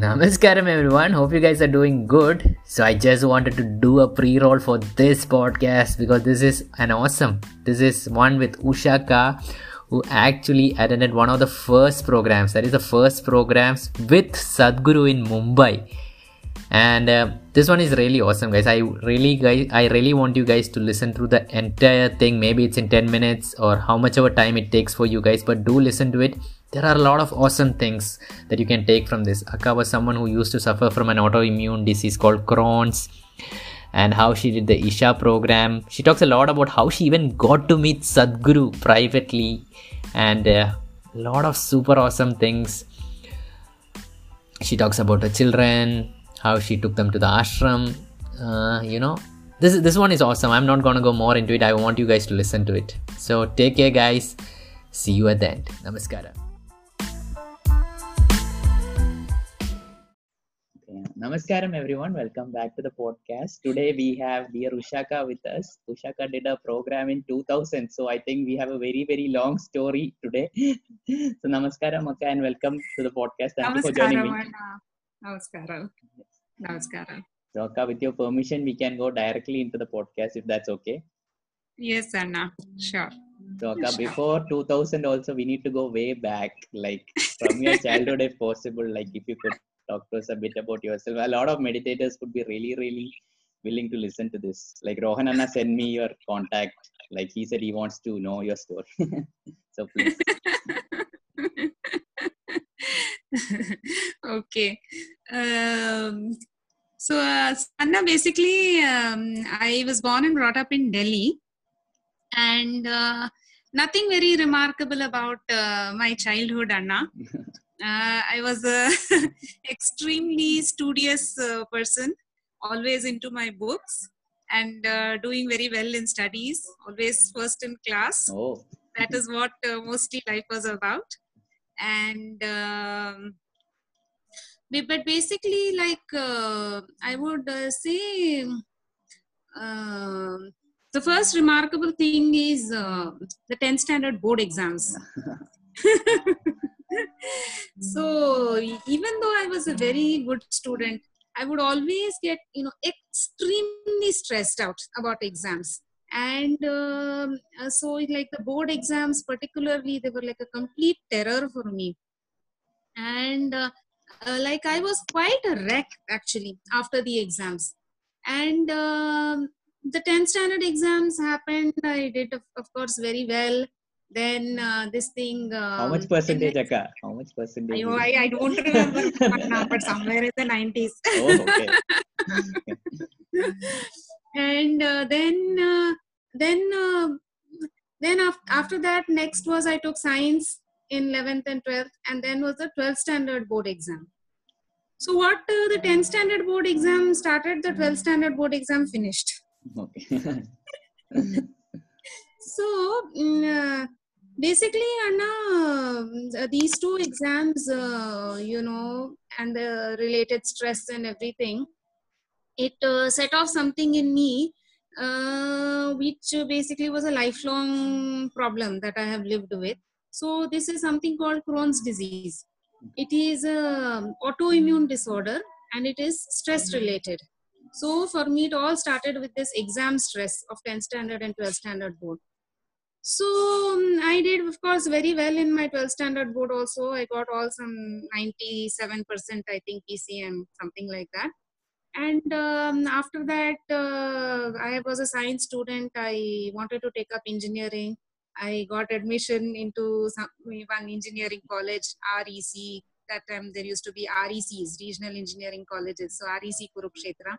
Namaskaram everyone. Hope you guys are doing good. So I just wanted to do a pre-roll for this podcast because this is an awesome. This is one with Ushaka who actually attended one of the first programs. That is the first programs with Sadhguru in Mumbai. And uh, this one is really awesome, guys. I really, guys, I really want you guys to listen through the entire thing. Maybe it's in 10 minutes or how much of a time it takes for you guys, but do listen to it there are a lot of awesome things that you can take from this. Akka was someone who used to suffer from an autoimmune disease called Crohn's and how she did the Isha program. She talks a lot about how she even got to meet Sadhguru privately and uh, a lot of super awesome things. She talks about her children, how she took them to the ashram. Uh, you know, this this one is awesome. I'm not gonna go more into it. I want you guys to listen to it. So take care, guys. See you at the end. Namaskara. Namaskaram, everyone. Welcome back to the podcast. Today we have dear Ushaka with us. Ushaka did a program in 2000, so I think we have a very, very long story today. so, Namaskaram, Akka, and welcome to the podcast. Thank you for joining me. Namaskaram. Namaskaram. So, Akka, with your permission, we can go directly into the podcast if that's okay. Yes, Anna. Sure. So, sure. before 2000, also, we need to go way back, like from your childhood, if possible. Like, if you could talk to us a bit about yourself. A lot of meditators would be really, really willing to listen to this. Like Rohan Anna send me your contact. Like he said he wants to know your story. so please. okay. Um, so uh, Anna, basically, um, I was born and brought up in Delhi, and uh, nothing very remarkable about uh, my childhood, Anna. Uh, I was a extremely studious uh, person, always into my books and uh, doing very well in studies, always first in class. Oh. That is what uh, mostly life was about. And um, but basically, like uh, I would uh, say, um, the first remarkable thing is the 10th standard board exams. so even though i was a very good student i would always get you know extremely stressed out about exams and um, uh, so like the board exams particularly they were like a complete terror for me and uh, uh, like i was quite a wreck actually after the exams and um, the 10th standard exams happened i did of, of course very well then uh, this thing. Um, How much percentage, Akka? How much percentage? I, I, I don't remember now, but somewhere in the 90s. Oh, okay. and uh, then, uh, then, uh, then af- after that, next was I took science in 11th and 12th, and then was the 12th standard board exam. So what uh, the 10th standard board exam started, the 12th standard board exam finished. Okay. so mm, uh, basically anna these two exams uh, you know and the related stress and everything it uh, set off something in me uh, which basically was a lifelong problem that i have lived with. So this is something called crohn's disease. It is an autoimmune disorder and it is stress related. So for me it all started with this exam stress of 10th standard and 12th standard board. So um, i did of course very well in my 12th standard board also. I got all some 97% i think pcm something like that and um, after that uh, i was a science student i wanted to take up engineering i got admission into some, one engineering college rec that time there used to be recs regional engineering colleges so rec kurukshetra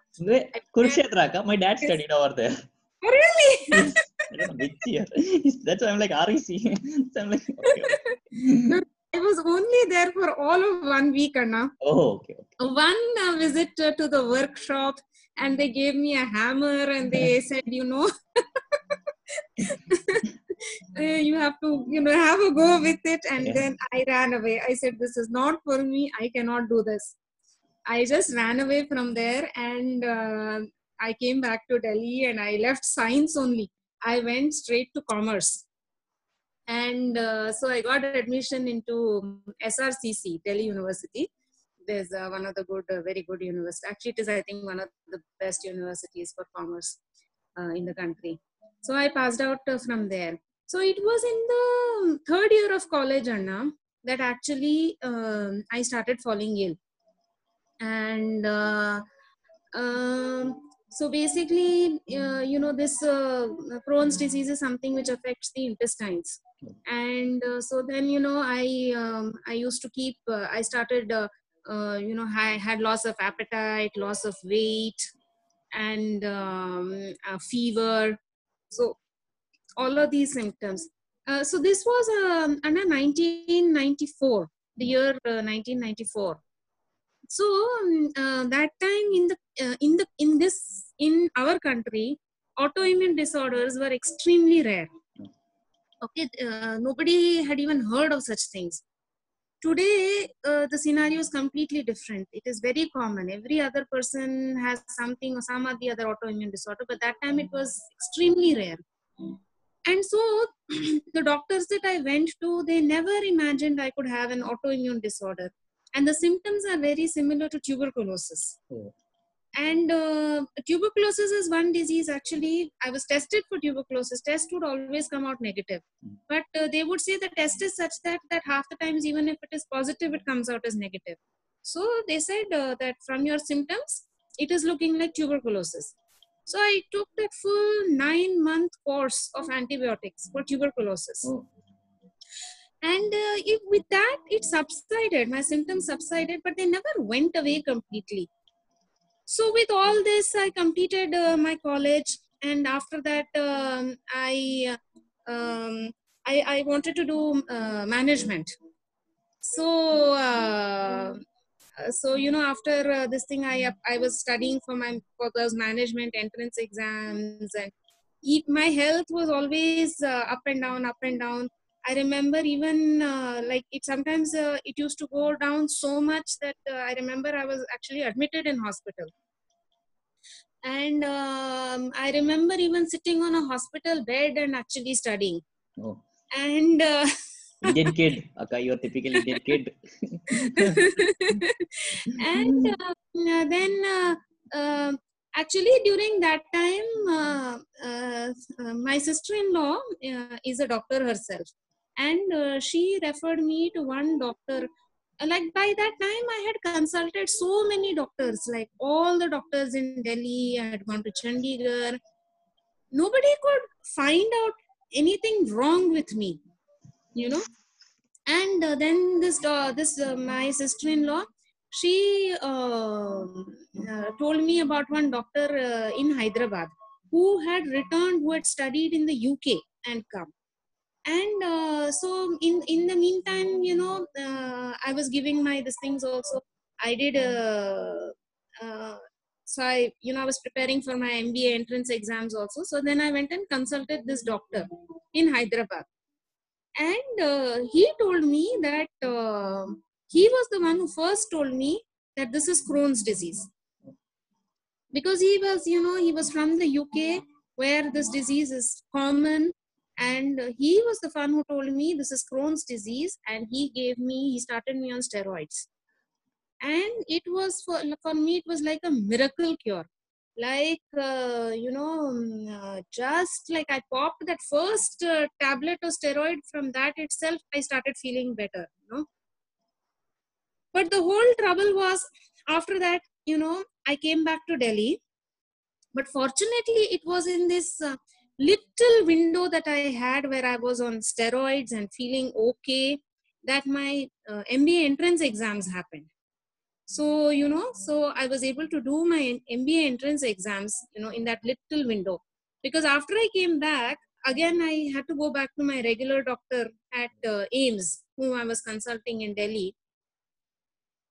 kurukshetra my dad studied over there Oh, really? Know. That's why I'm like REC. so I'm like, okay, okay. I was only there for all of one week, Anna. Oh, okay. okay. One uh, visit uh, to the workshop, and they gave me a hammer, and they said, you know, you have to, you know, have a go with it. And yeah. then I ran away. I said, this is not for me. I cannot do this. I just ran away from there, and uh, I came back to Delhi and I left science only. I went straight to commerce. And uh, so I got admission into SRCC, Delhi University. there's uh, one of the good, uh, very good universities. Actually, it is, I think, one of the best universities for commerce uh, in the country. So I passed out uh, from there. So it was in the third year of college, Anna, that actually um, I started falling ill. And uh, um, so basically, uh, you know, this uh, Crohn's disease is something which affects the intestines. And uh, so then, you know, I um, I used to keep. Uh, I started, uh, uh, you know, I had loss of appetite, loss of weight, and um, fever. So all of these symptoms. So this was um, under 1994, the year uh, 1994. So um, uh, that time in the uh, in the in this in our country, autoimmune disorders were extremely rare. Okay, uh, nobody had even heard of such things. Today, uh, the scenario is completely different. It is very common. Every other person has something or some of the other autoimmune disorder, but that time it was extremely rare and so the doctors that i went to they never imagined i could have an autoimmune disorder and the symptoms are very similar to tuberculosis Oh. and uh, tuberculosis is one disease actually i was tested for tuberculosis test would always come out negative Mm. but uh, they would say the test is such that that half the times even if it is positive it comes out as negative so they said uh, that from your symptoms it is looking like tuberculosis so I took that full nine month course of antibiotics for tuberculosis. Oh. And uh, it, with that, it subsided. My symptoms subsided, but they never went away completely. So, with all this, I completed uh, my college. And after that, um, I, um, I, I wanted to do uh, management. So, uh, uh, so you know after uh, this thing i i was studying for my for those management entrance exams and my health was always uh, up and down up and down i remember even uh, like it sometimes uh, it used to go down so much that uh, i remember i was actually admitted in hospital and um, i remember even sitting on a hospital bed and actually studying Oh. and uh, Indian kid. Akka, you're typical Indian kid. and uh, then uh, uh, actually during that time uh, uh, uh, my sister-in-law uh, is a doctor herself and uh, she referred me to one doctor. Like by that time i had consulted so many doctors like all the doctors in delhi i had gone to chandigarh. Nobody could find out anything wrong with me you know? And uh, then this uh, this uh, my sister-in-law she um, uh, told me about one doctor uh, in hyderabad who had returned who had studied in the uk and come and uh, so in in the meantime you know uh, i was giving my these things also. I did uh, uh, so i you know i was preparing for my mba entrance exams also. So then i went and consulted this doctor in hyderabad. And uh, he told me that uh, he was the one who first told me that this is crohn's disease. Because he was you know he was from the uk where this disease is common and he was the one who told me this is crohn's disease and he gave me he started me on steroids. And it was for, for me it was like a miracle cure. Like uh, you know mm, uh, just like i popped that first uh, tablet of steroid from that itself i started feeling better you know. But the whole trouble was after that you know i came back to delhi. But fortunately it was in this uh, little window that i had where i was on steroids and feeling okay that my uh, mba entrance exams happened. So you know so i was able to do my mba entrance exams you know in that little window. Because after i came back again i had to go back to my regular doctor at uh, AIIMS whom i was consulting in delhi.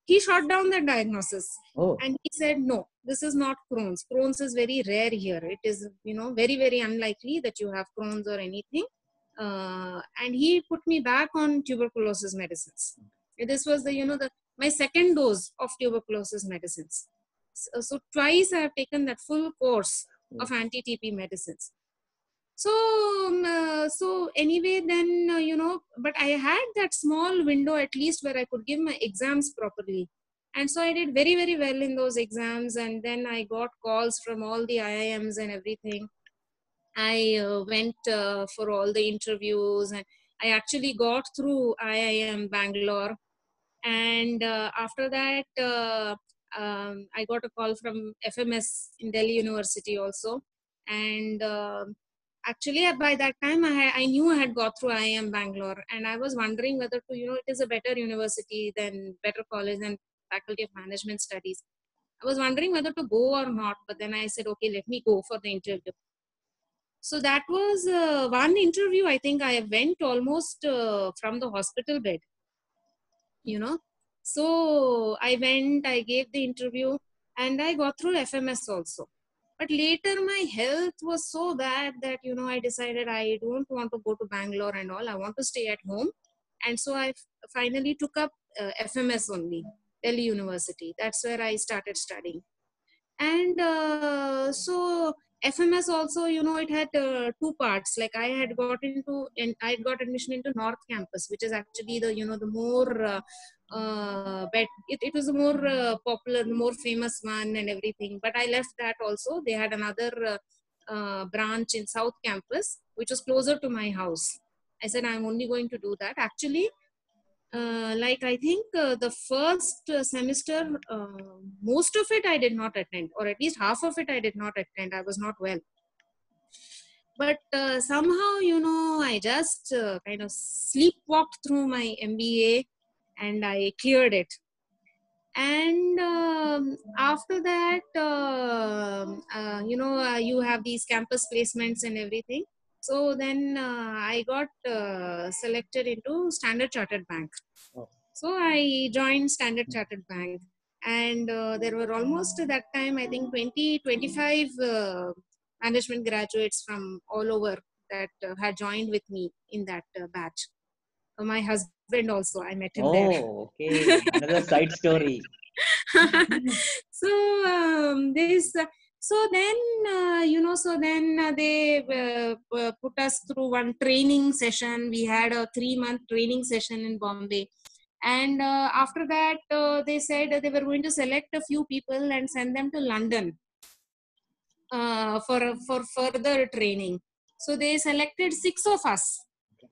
He shot down that diagnosis Oh. and he said no this is not crohn's. Crohn's is very rare here. It is you know very very unlikely that you have crohn's or anything. Uh, and he put me back on tuberculosis medicines. This was the you know the my second dose of tuberculosis medicines. So, so twice i have taken that full course of anti-tb medicines. So um, uh, so anyway then uh, you know but i had that small window at least where i could give my exams properly and so i did very very well in those exams and then i got calls from all the iims and everything. I uh, went uh, for all the interviews and i actually got through iim bangalore. And uh, after that uh, um, i got a call from fms in delhi university also. And uh, actually by that time I, I knew i had got through iim bangalore. And i was wondering whether to you know it is a better university than better college than faculty of management studies. I was wondering whether to go or not but then i said okay let me go for the interview. So that was uh, one interview i think i went almost uh, from the hospital bed you know. So i went i gave the interview and i got through fms also. But later my health was so bad that you know i decided i don't want to go to bangalore and all. I want to stay at home. And so I finally took up uh, fms only delhi university. That's where i started studying. And uh, so fms also you know it had uh, two parts. Like i had got into and i got admission into north campus which is actually the you know the more uh, uh, but it, it was a more uh, popular more famous one and everything. But i left that also. They had another uh, uh, branch in south campus which was closer to my house. I said i'm only going to do that. Actually uh, like I think uh, the first uh, semester, uh, most of it I did not attend, or at least half of it I did not attend. I was not well. But uh, somehow, you know, I just kind of sleepwalked through my MBA and I cleared it. And um, after that, um, you know, you have these campus placements and everything so then uh, I got uh, selected into Standard Chartered Bank. Oh. So I joined Standard Chartered Bank, and uh, there were almost at that time I think 20, 25 uh, management graduates from all over that uh, had joined with me in that uh, batch. my husband also, I met him oh, there. Oh, okay, another side story. so um, this so then uh, you know so then uh, they uh, put us through one training session. We had a 3 month training session in bombay. And uh, after that uh, they said they were going to select a few people and send them to london uh, for for further training. So they selected six of us.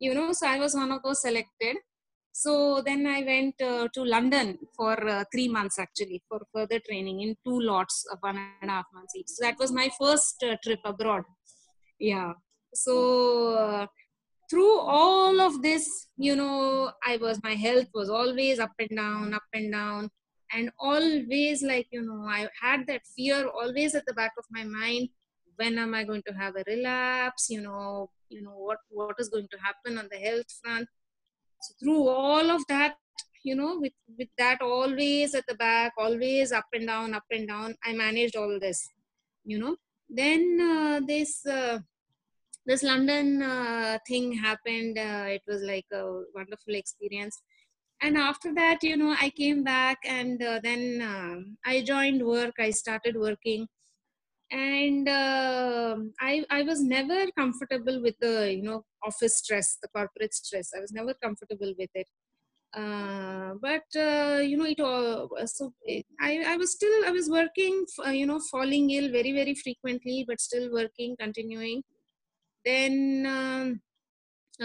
You know so i was one of those selected so then I went uh, to London for uh, three months actually for further training in two lots of one and a half months each. So that was my first uh, trip abroad. Yeah. So uh, through all of this, you know, I was, my health was always up and down, up and down. And always like, you know, I had that fear always at the back of my mind. When am I going to have a relapse? You know, you know, what, what is going to happen on the health front? So through all of that you know with with that always at the back always up and down up and down i managed all this you know. Then uh, this uh, this london uh, thing happened uh, it was like a wonderful experience. And after that you know i came back and uh, then uh, i joined work i started working and uh, I, I was never comfortable with the you know office stress the corporate stress. I was never comfortable with it. Uh, but uh, you know it all so it, I, I was still i was working uh, you know falling ill very very frequently but still working continuing. Then um,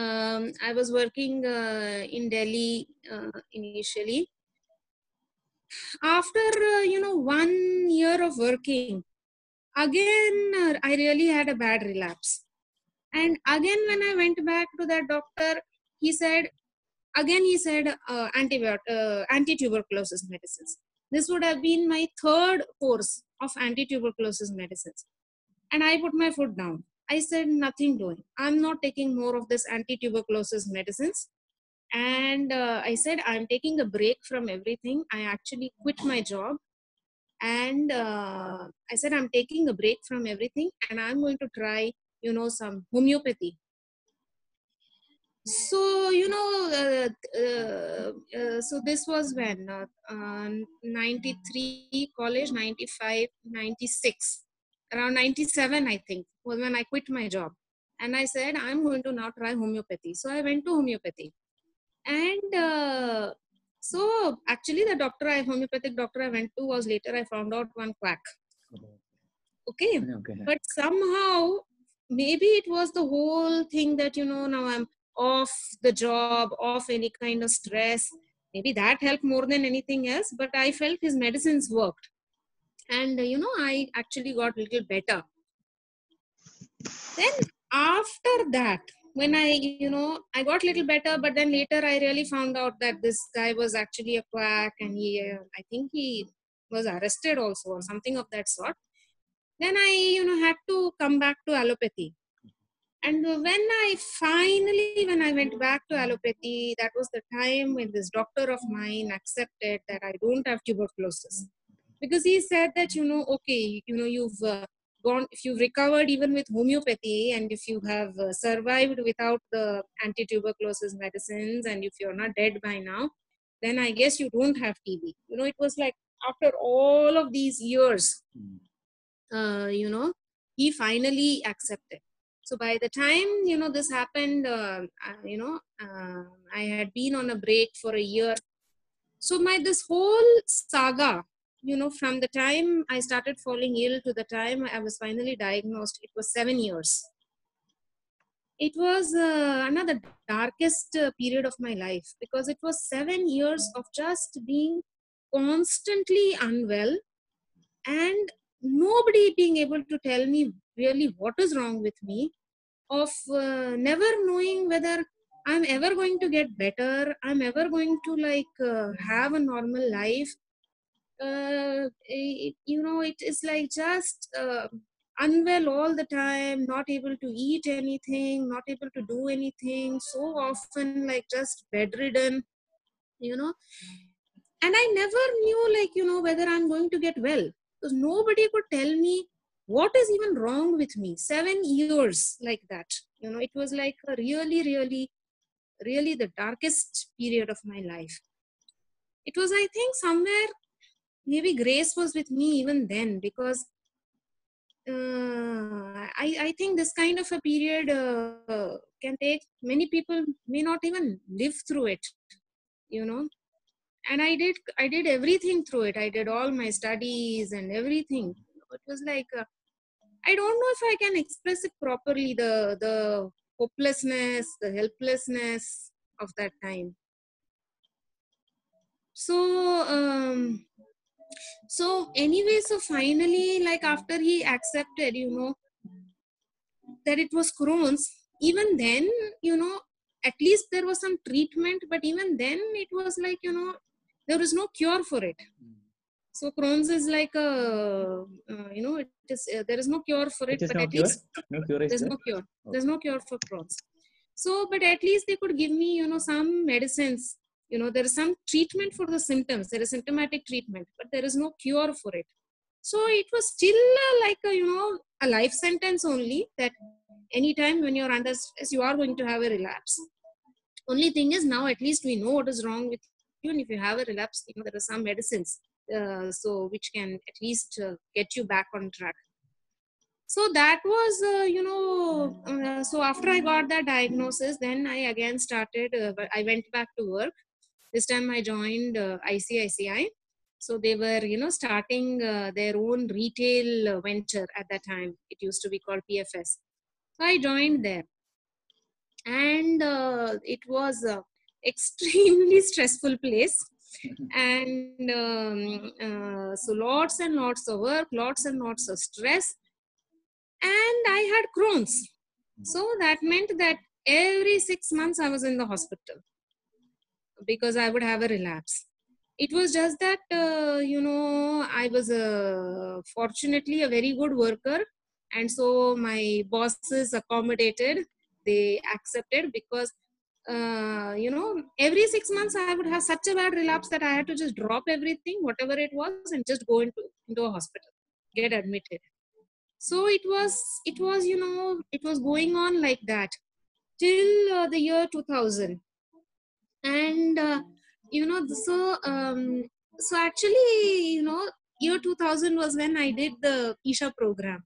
um, i was working uh, in delhi uh, initially. After you know one year of working again uh, i really had a bad relapse. And again when i went back to that doctor he said again he said uh, uh, anti-tuberculosis medicines. This would have been my third course of anti-tuberculosis medicines. And i put my foot down. I said nothing doing. I'm not taking more of this anti-tuberculosis medicines. And uh, i said i'm taking a break from everything. I actually quit my job and uh, i said i'm taking a break from everything and i'm going to try you know some homeopathy. So you know uh, uh, uh so this was when uh, uh, 93 college 95 96 around 97 i think was when i quit my job. And i said i'm going to now try homeopathy. So i went to homeopathy. And So actually, the doctor I homeopathic doctor I went to was later I found out one quack. Okay, Okay. but somehow maybe it was the whole thing that you know now I'm off the job, off any kind of stress. Maybe that helped more than anything else. But I felt his medicines worked, and you know I actually got a little better. Then after that when i you know i got a little better but then later i really found out that this guy was actually a quack and he uh, i think he was arrested also or something of that sort. Then i you know had to come back to allopathy. And when i finally when i went back to allopathy that was the time when this doctor of mine accepted that i don't have tuberculosis. Because he said that you know okay you know you've uh, gone if you've recovered even with homeopathy and if you have uh, survived without the anti-tuberculosis medicines and if you're not dead by now then i guess you don't have tb you know it was like after all of these years uh, you know he finally accepted. So by the time you know this happened uh, uh, you know uh, i had been on a break for a year. So my this whole saga you know, from the time I started falling ill to the time I was finally diagnosed, it was seven years. It was uh, another darkest uh, period of my life because it was seven years of just being constantly unwell and nobody being able to tell me really what is wrong with me, of uh, never knowing whether I'm ever going to get better, I'm ever going to like uh, have a normal life it, you know it is like just uh, unwell all the time not able to eat anything not able to do anything so often like just bedridden you know. And i never knew like you know whether i'm going to get well because nobody could tell me what is even wrong with me. Seven years like that you know it was like a really really really the darkest period of my life. It was i think somewhere maybe grace was with me even then because uh, I, I think this kind of a period uh, can take many people may not even live through it you know? And i did i did everything through it. I did all my studies and everything. It was like uh, i don't know if i can express it properly the the hopelessness the helplessness of that time. So um so anyway so finally like after he accepted you know that it was crohn's even then you know at least there was some treatment but even then it was like you know there was no cure for it. So crohn's is like a uh, you know it is uh, there is no cure for it It but no at cure? least No cure there's there? no cure there's no cure for crohn's. So but at least they could give me you know some medicines you know there is some treatment for the symptoms. There is symptomatic treatment but there is no cure for it. So it was still like a, you know a life sentence only that anytime when you're under stress you are going to have a relapse. Only thing is now at least we know what is wrong with you and if you have a relapse you know there are some medicines uh, so which can at least uh, get you back on track. So that was uh, you know uh, so after i got that diagnosis then i again started uh, i went back to work this time i joined uh, icici so they were you know starting uh, their own retail uh, venture at that time. It used to be called pfs so i joined there. And uh, it was extremely stressful place. And um, uh, so lots and lots of work lots and lots of stress. And i had crohn's. So that meant that every 6 months i was in the hospital because i would have a relapse. It was just that uh, you know i was uh, fortunately a very good worker and so my bosses accommodated they accepted because uh, you know every six months i would have such a bad relapse that i had to just drop everything whatever it was and just go into into a hospital get admitted. So it was it was you know it was going on like that till uh, the year 2000 and uh, you know so um, so actually you know year 2000 was when i did the isha program.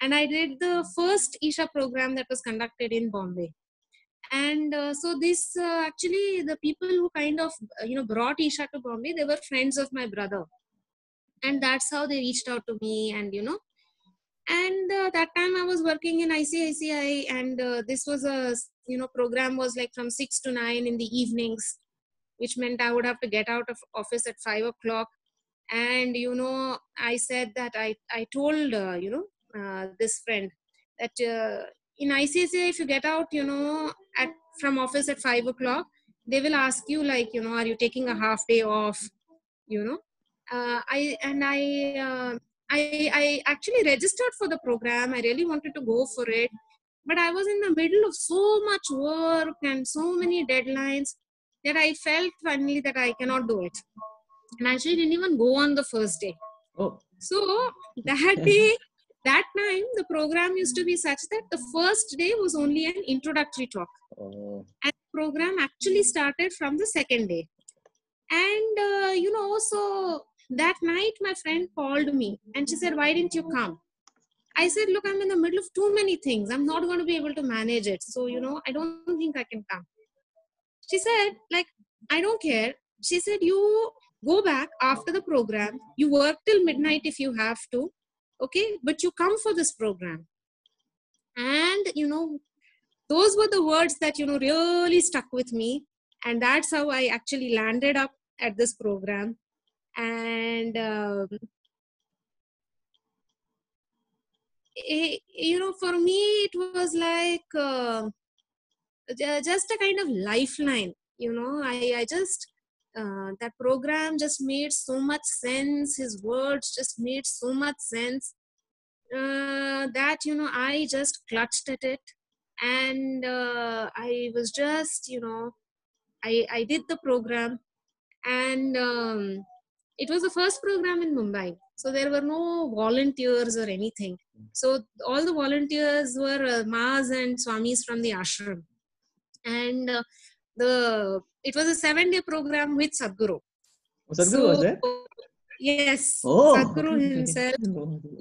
And i did the first isha program that was conducted in bombay. And uh, so this uh, actually the people who kind of uh, you know brought isha to bombay they were friends of my brother. And that's how they reached out to me and you know and uh, that time i was working in icici and uh, this was a you know program was like from 6 to 9 in the evenings which meant i would have to get out of office at 5 o'clock. And you know i said that i i told uh, you know uh, this friend that uh, in icici if you get out you know at from office at 5 o'clock they will ask you like you know are you taking a half day off? You know? Uh, i and i I, I actually registered for the program. I really wanted to go for it. But I was in the middle of so much work and so many deadlines that I felt finally that I cannot do it. And I actually didn't even go on the first day. Oh, So that day, that time, the program used to be such that the first day was only an introductory talk. oh, And the program actually started from the second day. And, uh, you know, so that night my friend called me and she said, Why didn't you come? I said, Look, I'm in the middle of too many things. I'm not going to be able to manage it. So, you know, I don't think I can come. She said, like, I don't care. She said, You go back after the program. You work till midnight if you have to. Okay. But you come for this program. And, you know, those were the words that, you know, really stuck with me. And that's how I actually landed up at this program. And, um, it, you know, for me, it was like, uh, just a kind of lifeline you know? I i just uh, that program just made so much sense. His words just made so much sense uh, that you know i just clutched at it. And uh, i was just you know i i did the program. And um, it was the first program in mumbai. So there were no volunteers or anything. So all the volunteers were uh, mas and swamis from the ashram. And uh, the it was a seven day program with sadhguru. Sadhguru was there? yes Oh, sadhguru himself.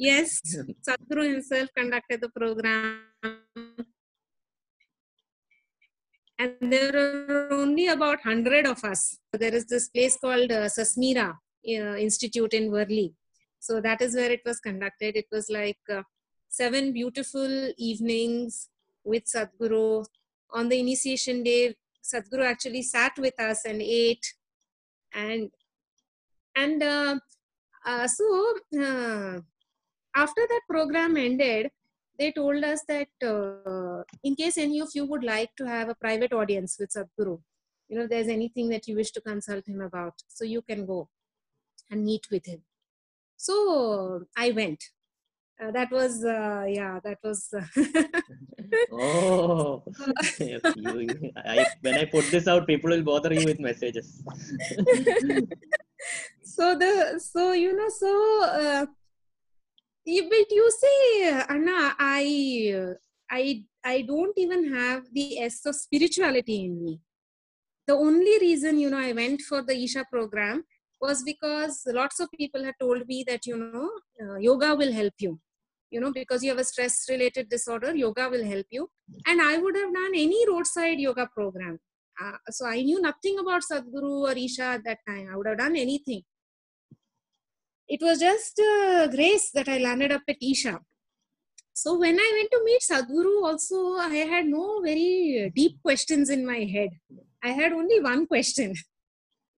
Yes sadhguru himself conducted the program. And there are only about 100 of us. There is this place called uh, sasmira institute in Worli. so that is where it was conducted. It was like uh, seven beautiful evenings with sadhguru. On the initiation day sadhguru actually sat with us and ate. And and uh, uh, so uh, after that program ended they told us that uh, in case any of you would like to have a private audience with sadhguru you know there's anything that you wish to consult him about so you can go and meet with him. So i went. Uh, that was uh, yeah that was Oh, you, you- I, when I put this out, people will bother you with messages. so the so you know so uh, you- but you see anna i uh, i i don't even have the s of spirituality in me. The only reason you know i went for the isha program was because lots of people had told me that you know uh, yoga will help you. You know because you have a stress related disorder yoga will help you. And i would have done any roadside yoga program. Uh, so i knew nothing about sadhguru or isha at that time. I would have done anything. It was just uh, grace that i landed up at isha. So when i went to meet sadhguru also i had no very deep questions in my head. I had only one question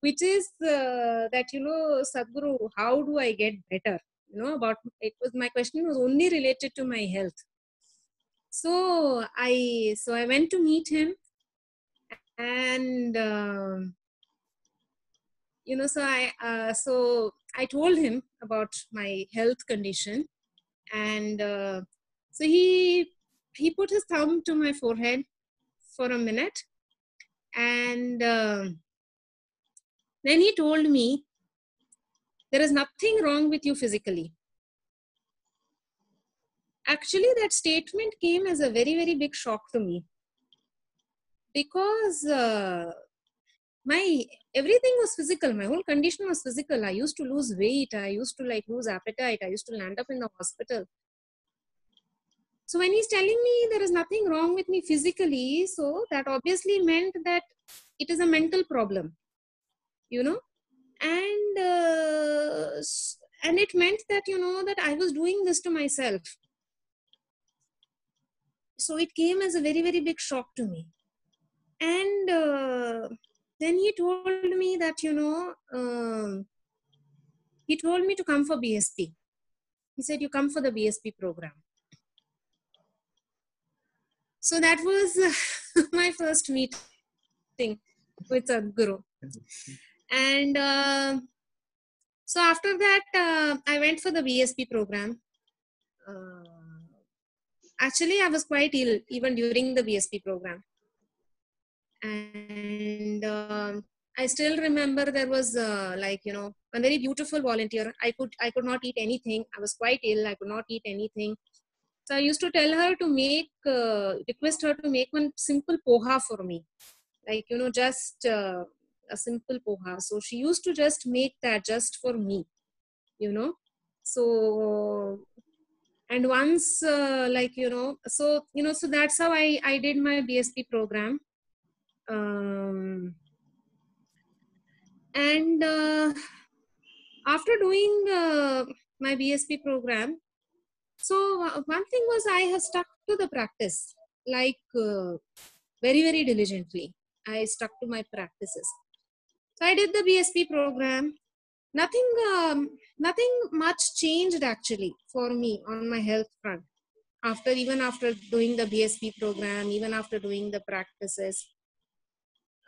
which is uh, that you know sadhguru how do i get better? You know about it was my question was only related to my health. So i so i went to meet him and um, you know so i uh, so i told him about my health condition and uh, so he he put his thumb to my forehead for a minute and um then he told me there is nothing wrong with you physically. Actually that statement came as a very very big shock to me. Because uh, my everything was physical. My whole condition was physical. I used to lose weight. I used to like lose appetite. I used to land up in the hospital. So when he's telling me there is nothing wrong with me physically so that obviously meant that it is a mental problem you know? And uh, and it meant that you know that i was doing this to myself. So it came as a very very big shock to me. And uh, then he told me that you know um, he told me to come for bsp he said you come for the bsp program. So that was my first meeting with Sadhguru. And uh, so after that, uh, I went for the BSP program. Uh, actually, I was quite ill even during the BSP program. And um, I still remember there was uh, like, you know, a very beautiful volunteer. I could, I could not eat anything. I was quite ill. I could not eat anything. So I used to tell her to make, uh, request her to make one simple poha for me. Like, you know, just uh, a simple poha. So she used to just make that just for me, you know. So, and once, uh, like, you know, so, you know, so that's how I, I did my BSP program. Um, and uh, after doing uh, my BSP program, so uh, one thing was I have stuck to the practice like uh, very very diligently. I stuck to my practices. So I did the BSP program. Nothing um, nothing much changed actually for me on my health front after even after doing the BSP program, even after doing the practices.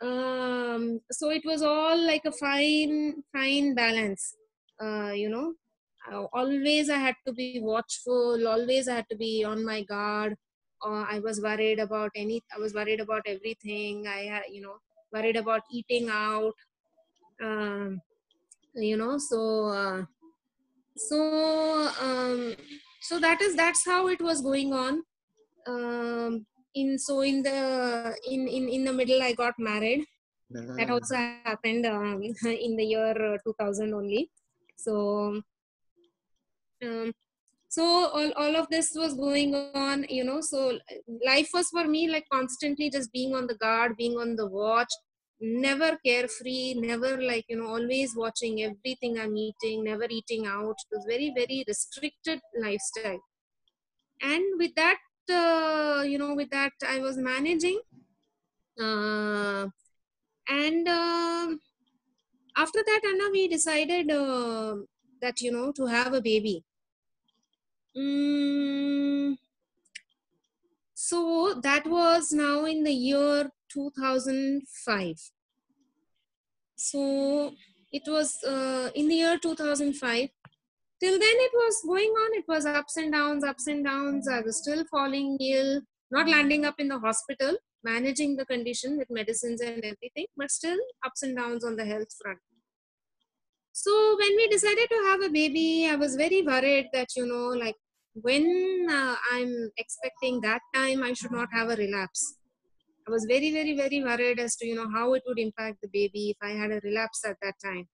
Um, so it was all like a fine fine balance. Uh, you know, uh, always I had to be watchful. Always I had to be on my guard. Uh, I was worried about any. I was worried about everything. I you know, worried about eating out. Um, you know, so uh, so um, so that is that's how it was going on. Um, in so in the in in in the middle, I got married. That also happened um, in the year 2000 only. So um, so all, all of this was going on you know so life was for me like constantly just being on the guard being on the watch never carefree never like you know always watching everything i'm eating never eating out. It was very very restricted lifestyle. And with that uh, you know with that i was managing uh, and uh, after that anna we decided uh, that you know to have a baby. Mm, so that was now in the year 2005. So it was uh, in the year 2005. Till then, it was going on. It was ups and downs, ups and downs. I was still falling ill, not landing up in the hospital, managing the condition with medicines and everything, but still ups and downs on the health front. So when we decided to have a baby, I was very worried that, you know, like when uh, I'm expecting that time, I should not have a relapse. I was very, very, very worried as to, you know, how it would impact the baby if I had a relapse at that time.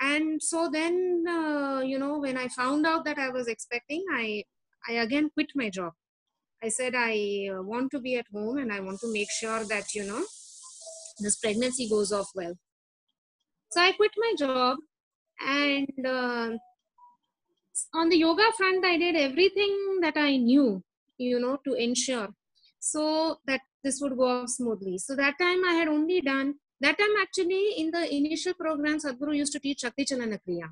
And so then, uh, you know, when I found out that I was expecting, I, I again quit my job. I said, I uh, want to be at home and I want to make sure that, you know, this pregnancy goes off well. So I quit my job and uh, on the yoga front, I did everything that I knew, you know, to ensure so that this would go off smoothly. So that time I had only done, that time actually in the initial program, Sadhguru used to teach Shakti Chalana Kriya,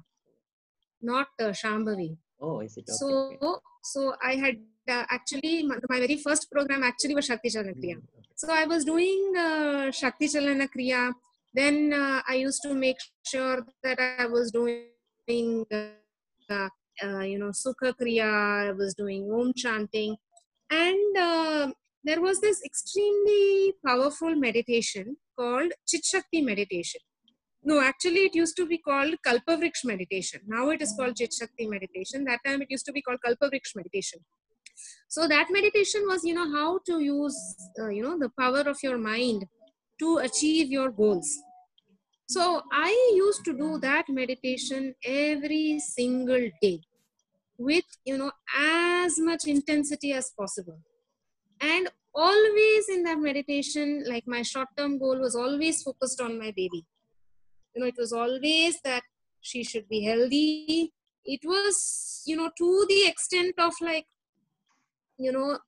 not uh, Shambhavi. Oh, is it? Okay, so, so I had uh, actually, my, my, very first program actually was Shakti Chalana Kriya. Mm, okay. So I was doing uh, Shakti Chalana Kriya. Then uh, I used to make sure that I was doing uh, uh, you know, Sukha Kriya, I was doing Om chanting. And uh, there was this extremely powerful meditation called Chit Shakti meditation. No, actually, it used to be called Kalpavriksha meditation. Now it is called Chit Shakti meditation. That time it used to be called Kalpavriksha meditation. So that meditation was, you know, how to use, uh, you know, the power of your mind to achieve your goals. So I used to do that meditation every single day. with you know as much intensity as possible and always in that meditation like my short term goal was always focused on my baby. You know it was always that she should be healthy. It was you know to the extent of like you know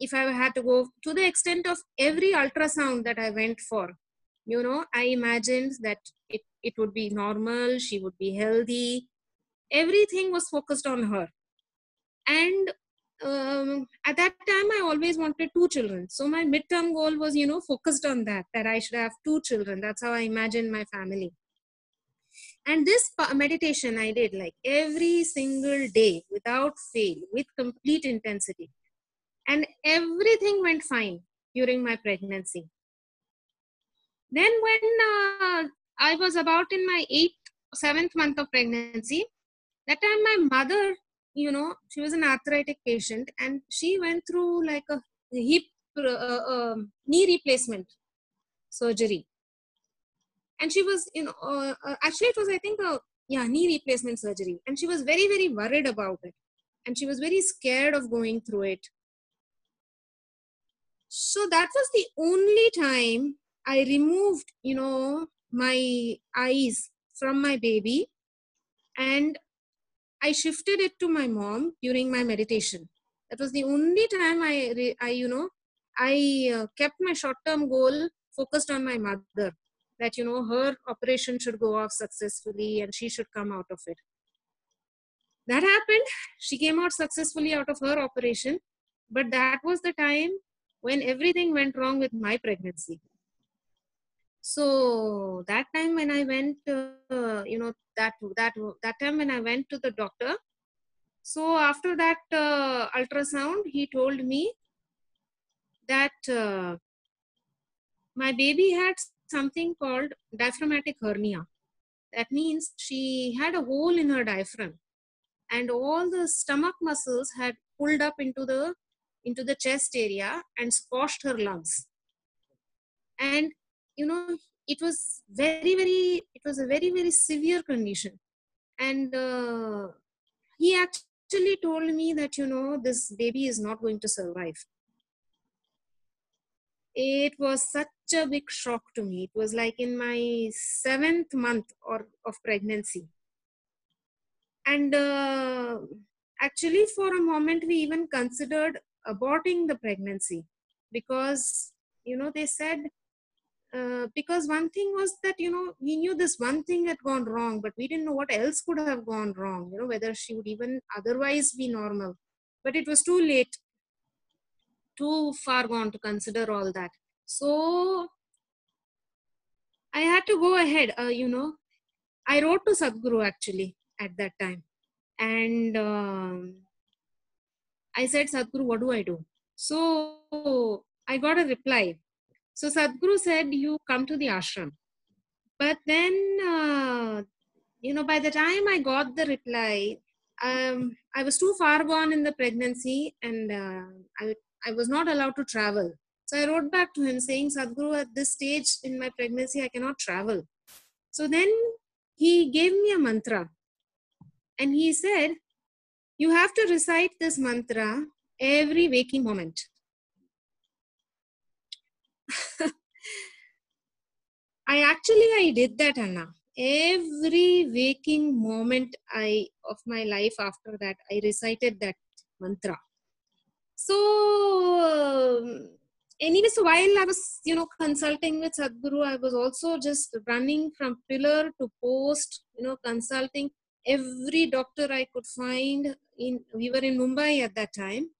if i had to go to the extent of every ultrasound that i went for you know i imagined that it, it would be normal she would be healthy. Everything was focused on her. And um, at that time i always wanted two children. So my midterm goal was you know focused on that that i should have two children. That's how i imagined my family. And this meditation i did like every single day without fail with complete intensity. And everything went fine during my pregnancy. Then when uh, i was about in my eighth seventh month of pregnancy that time my mother you know she was an arthritic patient and she went through like a hip uh, uh, knee replacement surgery. And she was you know uh, uh, actually it was i think a yeah knee replacement surgery. And she was very very worried about it. And she was very scared of going through it. So that was the only time i removed you know my eyes from my baby. And I shifted it to my mom during my meditation. That was the only time I, I you know, I uh, kept my short-term goal focused on my mother. That you know, her operation should go off successfully and she should come out of it. That happened. She came out successfully out of her operation, but that was the time when everything went wrong with my pregnancy so that time when i went uh, you know that that that time when i went to the doctor so after that uh, ultrasound he told me that uh, my baby had something called diaphragmatic hernia. That means she had a hole in her diaphragm and all the stomach muscles had pulled up into the into the chest area and squashed her lungs. And you know it was very very it was a very very severe condition. And uh, he actually told me that you know this baby is not going to survive. It was such a big shock to me. It was like in my seventh month or of pregnancy. And uh, actually for a moment we even considered aborting the pregnancy because you know they said uh, because one thing was that you know we knew this one thing had gone wrong but we didn't know what else could have gone wrong you know whether she would even otherwise be normal. But it was too late too far gone to consider all that. So i had to go ahead uh, you know i wrote to sadhguru actually at that time. And um, i said sadhguru what do i do? So i got a reply so Sadhguru said, You come to the ashram. But then, uh, you know, by the time I got the reply, um, I was too far gone in the pregnancy and uh, I, I was not allowed to travel. So I wrote back to him saying, Sadhguru, at this stage in my pregnancy, I cannot travel. So then he gave me a mantra and he said, You have to recite this mantra every waking moment. I actually I did that, Anna. Every waking moment I of my life after that, I recited that mantra. So um, anyway, so while I was, you know, consulting with Sadhguru, I was also just running from pillar to post, you know, consulting every doctor I could find. In we were in Mumbai at that time,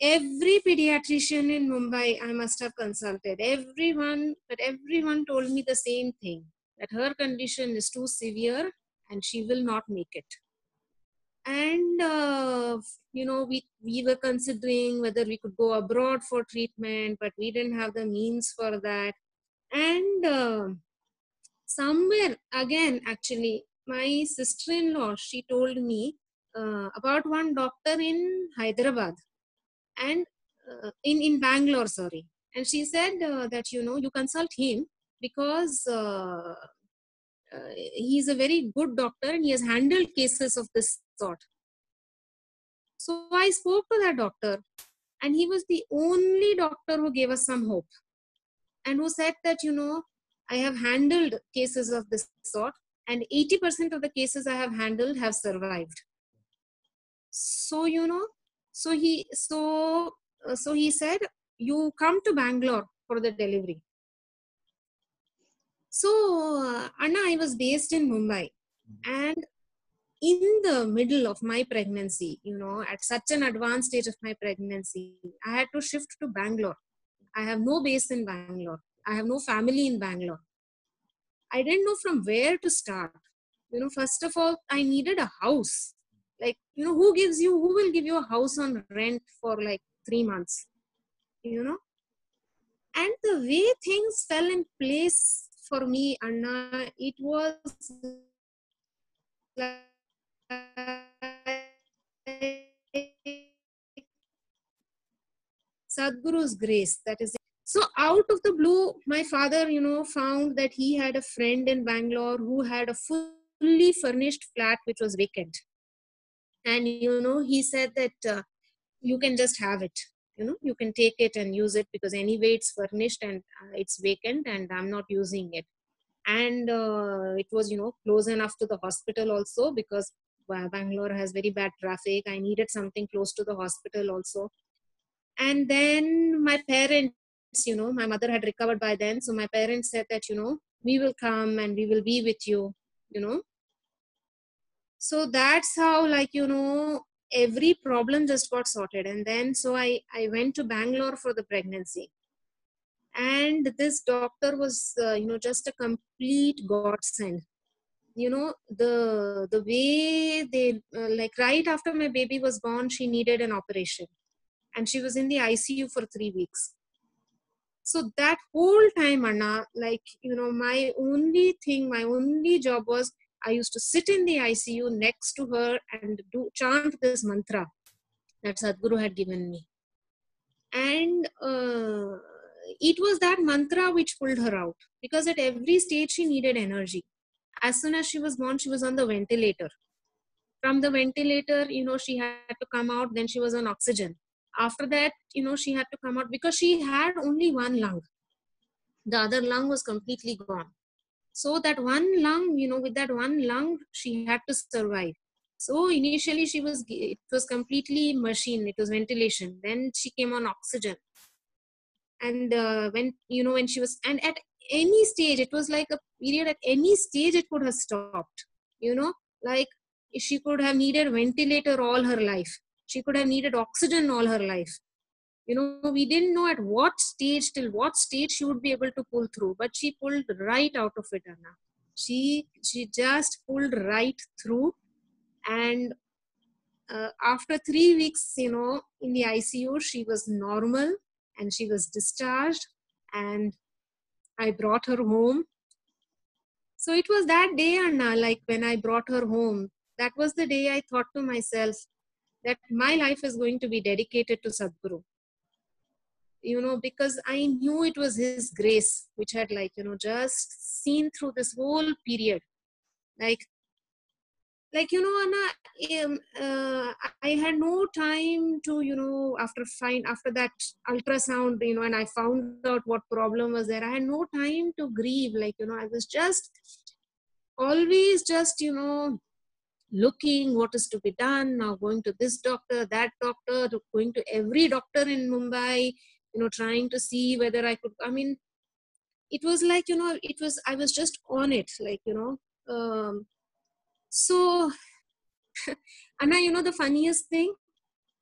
every pediatrician in Mumbai I must have consulted. Everyone, but everyone told me the same thing that her condition is too severe and she will not make it. And uh, you know, we we were considering whether we could go abroad for treatment, but we didn't have the means for that. And uh, somewhere again, actually, my sister-in-law she told me uh, about one doctor in Hyderabad and uh, in in Bangalore, sorry. And she said uh, that you know you consult him because uh, uh, he's a very good doctor and he has handled cases of this sort. So I spoke to that doctor, and he was the only doctor who gave us some hope and who said that, you know, I have handled cases of this sort, and 80% of the cases I have handled have survived. So, you know, so he so uh, so he said you come to bangalore for the delivery. So uh, anna i was based in mumbai and in the middle of my pregnancy you know at such an advanced stage of my pregnancy i had to shift to bangalore. I have no base in bangalore. I have no family in bangalore. I didn't know from where to start. You know first of all i needed a house like you know who gives you who will give you a house on rent for like three months? You know? And the way things fell in place for me anna it was like sadhguru's grace that is. It. so out of the blue my father you know found that he had a friend in bangalore who had a fully furnished flat which was vacant and you know he said that uh, you can just have it you know you can take it and use it because anyway it's furnished and uh, it's vacant and i'm not using it. And uh, it was you know close enough to the hospital also because bangalore has very bad traffic. I needed something close to the hospital also. And then my parents you know my mother had recovered by then. So my parents said that you know we will come and we will be with you you know so that's how like you know every problem just got sorted. And then so i i went to bangalore for the pregnancy. And this doctor was uh, you know just a complete godsend. You know the the way they uh, like right after my baby was born she needed an operation. And she was in the icu for 3 weeks. So that whole time anna like you know my only thing my only job was I used to sit in the ICU next to her and do chant this mantra that Sadhguru had given me. And uh, it was that mantra which pulled her out because at every stage she needed energy. As soon as she was born, she was on the ventilator. From the ventilator, you know, she had to come out, then she was on oxygen. After that, you know, she had to come out because she had only one lung. The other lung was completely gone so that one lung you know with that one lung she had to survive. So initially she was it was completely machine it was ventilation. Then she came on oxygen. And uh, when you know when she was and at any stage it was like a period at any stage it could have stopped. You know like she could have needed ventilator all her life. She could have needed oxygen all her life you know we didn't know at what stage till what stage she would be able to pull through but she pulled right out of it anna. She she just pulled right through and uh, after 3 weeks you know in the icu she was normal and she was discharged and i brought her home. So it was that day anna like when i brought her home. That was the day i thought to myself that my life is going to be dedicated to sadhguru you know because i knew it was his grace which had like you know just seen through this whole period. Like like you know Anna, um, uh, i had no time to you know after find after that ultrasound you know and i found out what problem was there i had no time to grieve. Like you know i was just always just you know looking what is to be done now going to this doctor that doctor going to every doctor in mumbai you know trying to see whether i could i mean it was like you know it was i was just on it like you know um, so anna you know the funniest thing?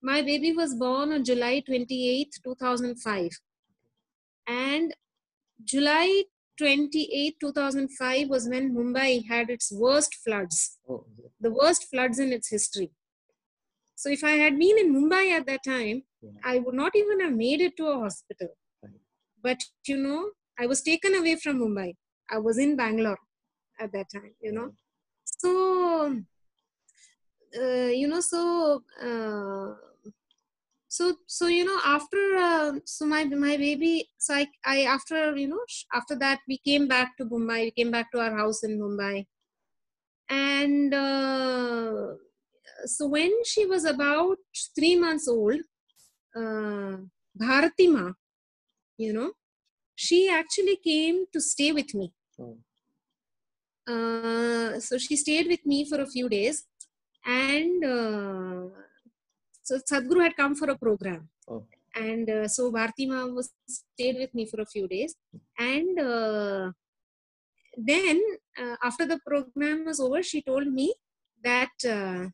My baby was born on july 28 2005 and july 28 2005 was when mumbai had its worst floods. Oh, the worst floods in its history. So if i had been in mumbai at that time I would not even have made it to a hospital. But you know, I was taken away from Mumbai. I was in Bangalore at that time, you know. So, uh, you know, so, uh, so, so, you know, after, uh, so my, my baby, so I, I, after, you know, after that, we came back to Mumbai, we came back to our house in Mumbai. And, uh, so when she was about three months old, uh, Bharatima, you know, she actually came to stay with me. Oh. Uh, so she stayed with me for a few days, and uh, so Sadhguru had come for a program, Okay. and uh, so Bhartima was stayed with me for a few days, and uh, then uh, after the program was over, she told me that uh,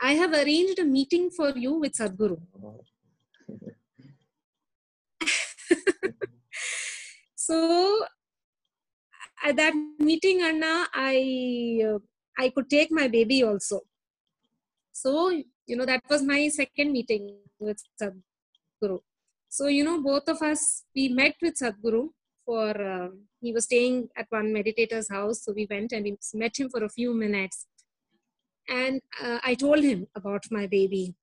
I have arranged a meeting for you with Sadhguru. Oh. so at that meeting anna i uh, i could take my baby also. So you know that was my second meeting with sadhguru. So you know both of us we met with sadhguru for uh, he was staying at one meditator's house. So we went and we met him for a few minutes. And uh, i told him about my baby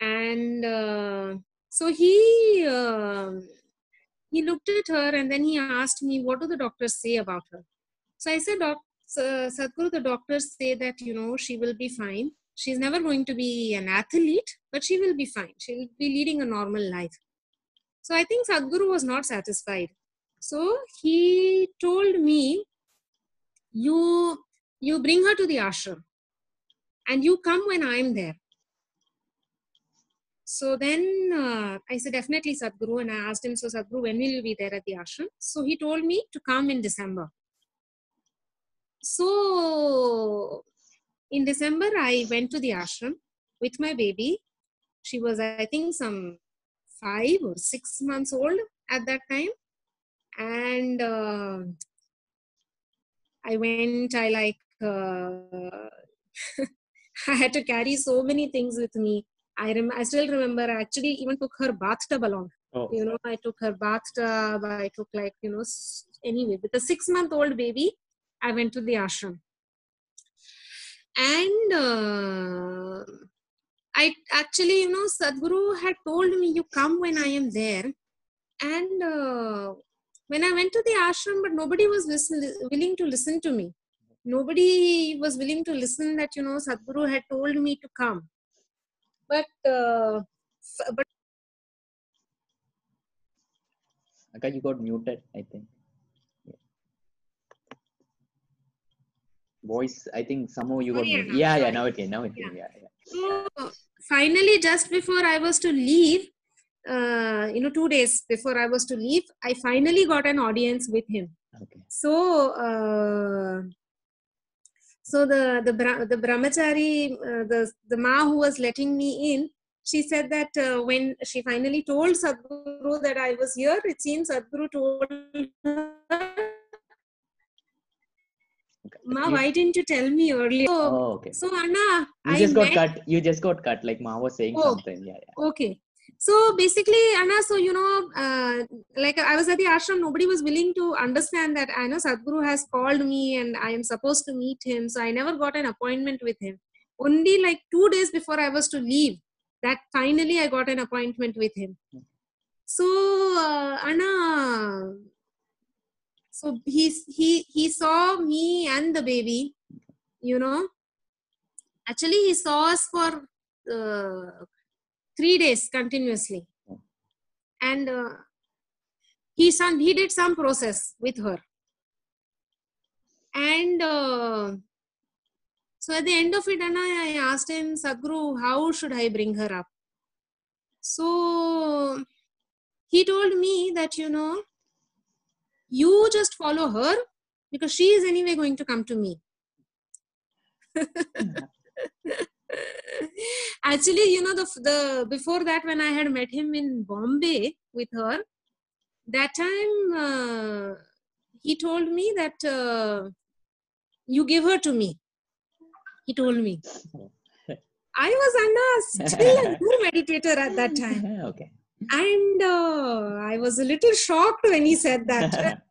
and uh, so he um he looked at her and then he asked me, What do the doctors say about her? So I said, Doc, uh, Sadhguru, the doctors say that, you know, she will be fine. She's never going to be an athlete, but she will be fine. She will be leading a normal life. So I think Sadhguru was not satisfied. So he told me, You you bring her to the ashram and you come when I'm there. So then uh, I said, definitely Sadhguru. And I asked him, so Sadhguru, when will you be there at the ashram? So he told me to come in December. So in December, I went to the ashram with my baby. She was, I think, some five or six months old at that time. And uh, I went, I like, uh, I had to carry so many things with me. I rem- I still remember I actually even took her bathtub along. Oh. You know, I took her bathtub. I took like you know anyway with a six month old baby. I went to the ashram, and uh, I actually you know Sadhguru had told me you come when I am there, and uh, when I went to the ashram, but nobody was listen- willing to listen to me. Nobody was willing to listen that you know Sadhguru had told me to come but uh, f- but Akka, you got muted, I think. Yeah. Voice, I think somehow you got Sorry, muted. Anna, Yeah, yeah, sorry. now it came, now it Yeah. came. Yeah, yeah. so finally just before i was to leave uh, you know two days before i was to leave i finally got an audience with him Okay. so uh, so the the Bra- the brahmachari uh, the the ma who was letting me in she said that uh, when she finally told sadhguru that i was here it seems sadhguru told her ma why didn't you tell me earlier so, oh, okay. so anna You I just got met- cut. You just got cut. Like Ma was saying Oh. something. Yeah, yeah. okay so basically anna so you know uh, like i was at the ashram nobody was willing to understand that i know sadhguru has called me and i am supposed to meet him so i never got an appointment with him. Only like two days before i was to leave that finally i got an appointment with him. So uh, anna so he he he saw me and the baby you know. Actually he saw us for uh, three days continuously. Oh. and uh, he some he did some process with her. And uh, so at the end of it Anna, i asked him sadhguru how should i bring her up? So he told me that you know you just follow her because she is anyway going to come to me actually you know the the before that when i had met him in bombay with her that time uh, he told me that uh, you give her to me. He told me. I was Anna, still a new meditator at that time. Okay. and uh, i was a little shocked when he said that.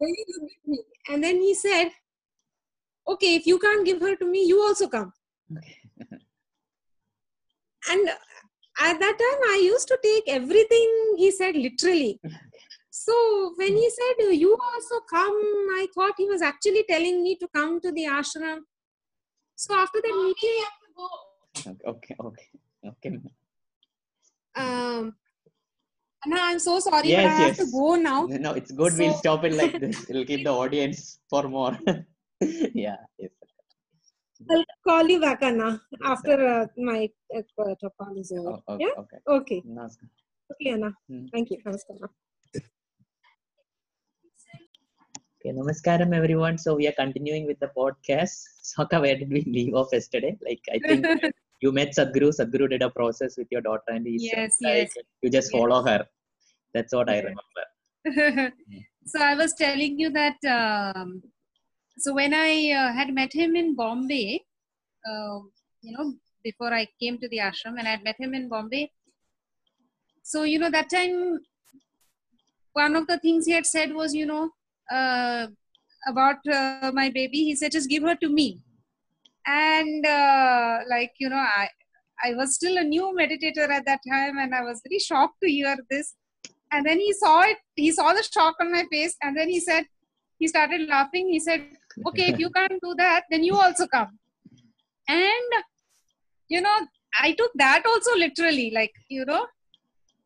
Then he looked at me, and then he said okay if you can't give her to me you also come okay. and at that time i used to take everything he said literally so when he said you also come i thought he was actually telling me to come to the ashram So after that meeting, Okay, okay, okay. um, Anna, I'm so sorry, Yes, but I have to go now. No, it's good. we'll stop it like this. It'll keep the audience for more. yeah. Yes. I'll call you back, Anna, after uh, my uh, call is over. Oh, okay. Yeah? Okay. Okay. Namaskar. Okay, Anna. Hmm. Thank you. Namaskar. Okay, namaskaram everyone. So we are continuing with the podcast. Saka, where did we leave off yesterday? Like I think you met Sadhguru. Sadhguru did a process with your daughter, and he said, Yes, like, yes. you just Yes. follow her. That's what I remember. so I was telling you that. Um, so when I uh, had met him in Bombay, uh, you know, before I came to the ashram, and I had met him in Bombay. So you know that time, one of the things he had said was, you know, uh, about uh, my baby. He said, just give her to me, and uh, like you know, I I was still a new meditator at that time, and I was very shocked to hear this and then he saw it he saw the shock on my face and then he said he started laughing he said okay if you can't do that then you also come. And you know i took that also literally like you know.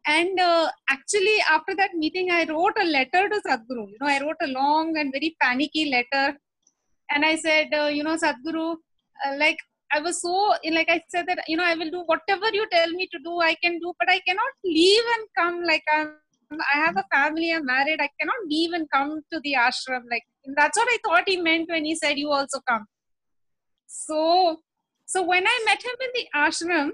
And uh, actually after that meeting i wrote a letter to sadhguru. You know i wrote a long and very panicky letter. And i said uh, you know sadhguru uh, like i was so like i said that you know i will do whatever you tell me to do i can do but i cannot leave and come like i'm I have a family, I'm married, I cannot leave and come to the ashram. Like that's what I thought he meant when he said you also come. So so when I met him in the ashram,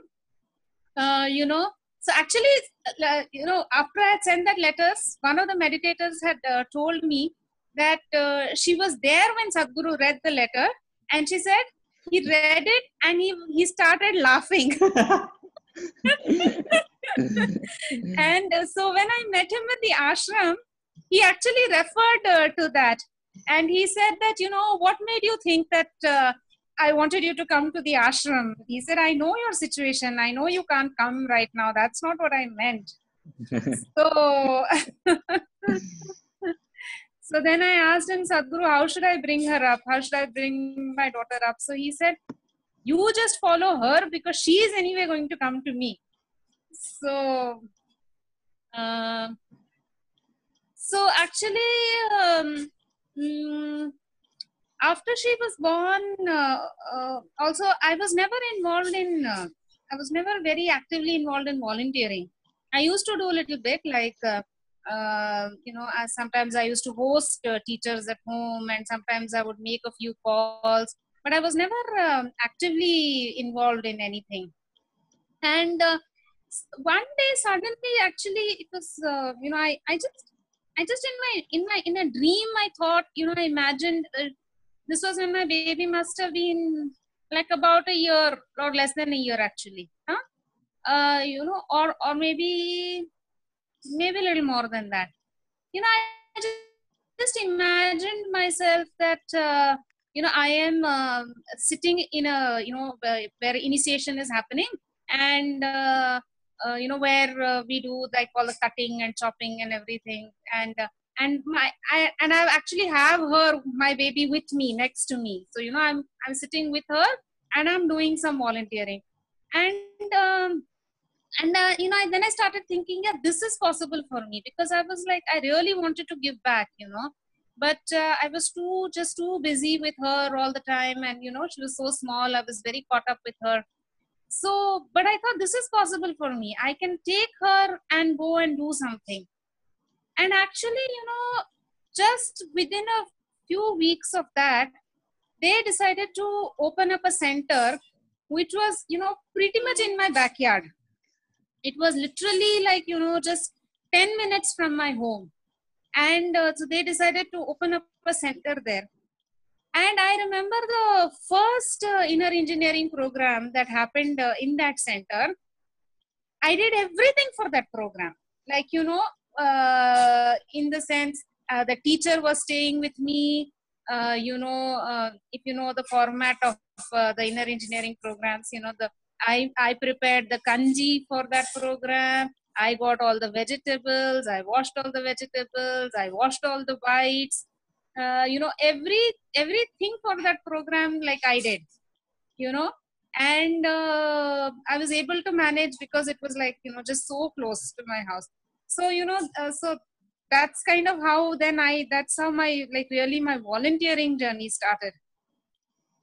uh, you know, so actually, uh, you know, after I had sent that letters, one of the meditators had uh, told me that uh, she was there when Sadhguru read the letter, and she said he read it and he he started laughing. and uh, so when I met him at the ashram, he actually referred uh, to that, and he said that you know what made you think that uh, I wanted you to come to the ashram. He said, I know your situation. I know you can't come right now. That's not what I meant. So, so then I asked him, Sadhguru, how should I bring her up? How should I bring my daughter up? So he said, You just follow her because she is anyway going to come to me. So, uh, so actually, um, mm, after she was born, uh, uh, also I was never involved in. Uh, I was never very actively involved in volunteering. I used to do a little bit, like uh, uh, you know, sometimes I used to host uh, teachers at home, and sometimes I would make a few calls. But I was never um, actively involved in anything. And one day, suddenly, actually, it was you know, I I just I just in my in my in a dream, I thought, you know, I imagined uh, this was when my baby must have been like about a year or less than a year actually huh? Uh, you know or or maybe maybe a little more than that. You know i just, just imagined myself that uh, you know i am um sitting in a you know where, where initiation is happening and uh, you know where uh, we do like all the cutting and chopping and everything. And uh, and my I and I actually have her my baby with me next to me. So you know I'm I'm sitting with her and I'm doing some volunteering, and um, and uh, you know then I started thinking yeah this is possible for me because I was like I really wanted to give back you know, but uh, I was too just too busy with her all the time. And you know she was so small. I was very caught up with her. So, but I thought this is possible for me. I can take her and go and do something. And actually you know just within a few weeks of that they decided to open up a center which was you know pretty much in my backyard. It was literally like you know just 10 minutes from my home. And uh, so they decided to open up a center there and i remember the first uh, inner engineering program that happened uh, in that center. I did everything for that program. Like you know uh, in the sense uh, the teacher was staying with me uh, you know uh, if you know the format of the inner engineering programs you know the i i prepared the kanji for that program. I got all the vegetables i washed all the vegetables i washed all the whites uh, you know every everything for that program like i did you know? And uh, i was able to manage because it was like you know just so close to my house. So you know uh, so that's kind of how then i that's how my like really my volunteering journey started.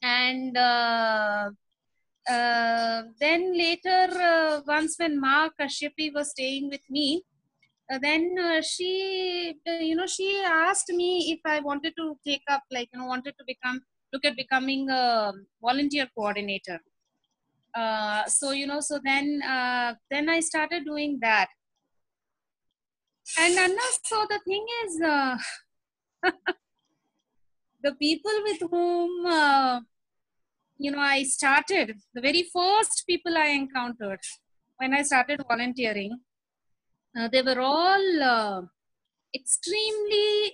And uh, uh, then later uh, once when ma kashyapi was staying with me then uh, she uh, you know she asked me if i wanted to take up like you know wanted to become look at becoming a volunteer coordinator. Uh, so you know so then then i started doing that. And Anna, so the thing is uh, the people with whom uh, you know i started the very first people i encountered when i started volunteering uh, they were all uh, extremely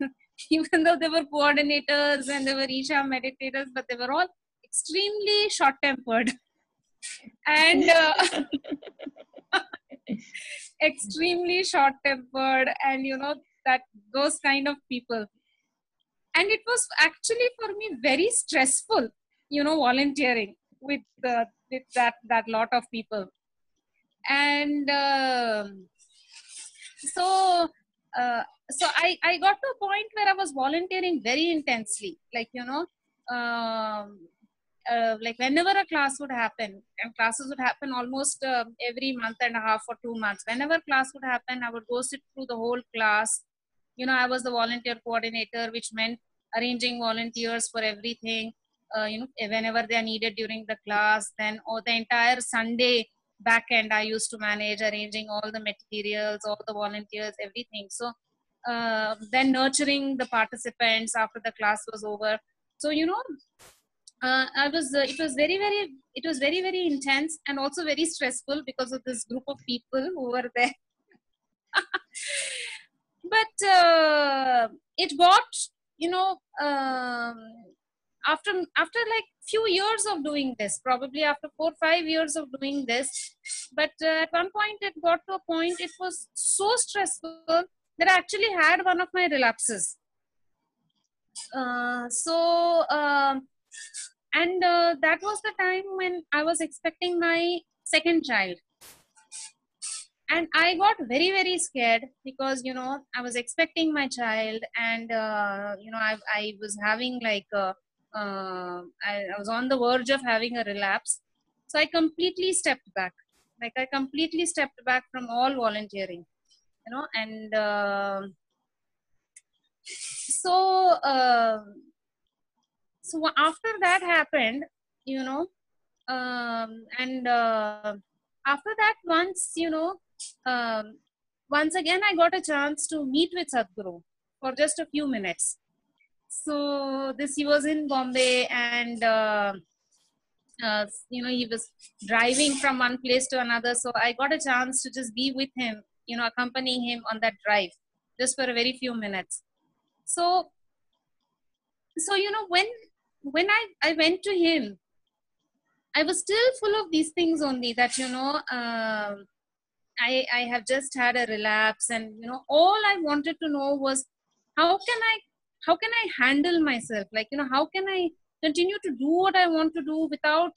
even though they were coordinators and they were isha meditators but they were all extremely short tempered and uh, extremely short tempered and you know that those kind of people. And it was actually for me very stressful you know volunteering with uh, with that that lot of people and uh, so uh, so I, I got to a point where I was volunteering very intensely. Like, you know, um, uh, like whenever a class would happen, and classes would happen almost uh, every month and a half or two months. Whenever class would happen, I would go sit through the whole class. You know, I was the volunteer coordinator, which meant arranging volunteers for everything. Uh, you know, whenever they are needed during the class, then or the entire Sunday back end, I used to manage arranging all the materials, all the volunteers, everything. So uh, then nurturing the participants after the class was over so you know uh, i was uh, it was very very it was very very intense and also very stressful because of this group of people who were there but uh, it got you know um, after after like few years of doing this probably after four five years of doing this but uh, at one point it got to a point it was so stressful that I actually had one of my relapses. Uh, so, uh, and uh, that was the time when I was expecting my second child. And I got very, very scared because, you know, I was expecting my child and, uh, you know, I, I was having like, a, uh, I, I was on the verge of having a relapse. So I completely stepped back. Like I completely stepped back from all volunteering you know and uh, so uh, so after that happened you know um, and uh, after that once you know um, once again i got a chance to meet with sadhguru for just a few minutes so this he was in bombay and uh, uh, you know he was driving from one place to another. So i got a chance to just be with him you know accompanying him on that drive just for a very few minutes. So so you know when when i i went to him i was still full of these things only that you know um, i i have just had a relapse and you know all i wanted to know was how can i how can i handle myself? Like you know how can i continue to do what i want to do without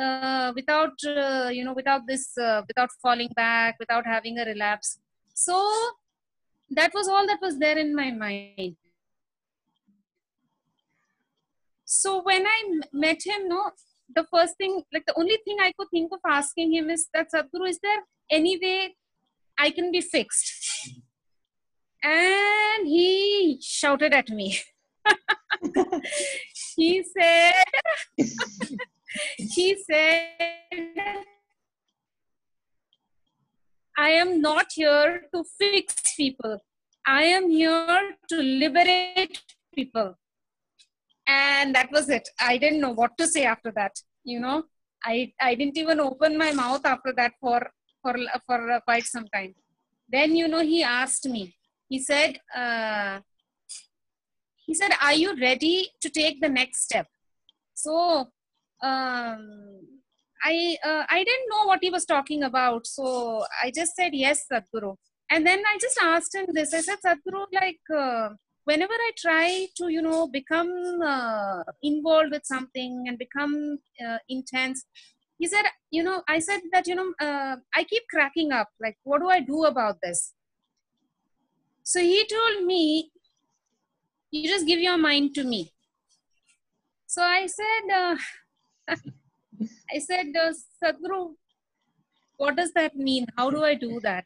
uh, without uh, you know without this uh, without falling back without having a relapse? So that was all that was there in my mind. So when i met him no the first thing like the only thing i could think of asking him is that sadhguru is there any way i can be fixed and he shouted at me he said he said, I am not here to fix people. I am here to liberate people. And that was it. I didn't know what to say after that. You know, I, I didn't even open my mouth after that for, for, for quite some time. Then, you know, he asked me, he said, uh, he said, are you ready to take the next step? So um, I uh, I didn't know what he was talking about, so I just said yes, Sadhguru. And then I just asked him this. I said, Sadhguru, like, uh, whenever I try to, you know, become uh, involved with something and become uh, intense, he said, you know, I said that, you know, uh, I keep cracking up. Like, what do I do about this? So he told me, you just give your mind to me. So I said, uh, I said, uh, Sadhguru, what does that mean? How do I do that?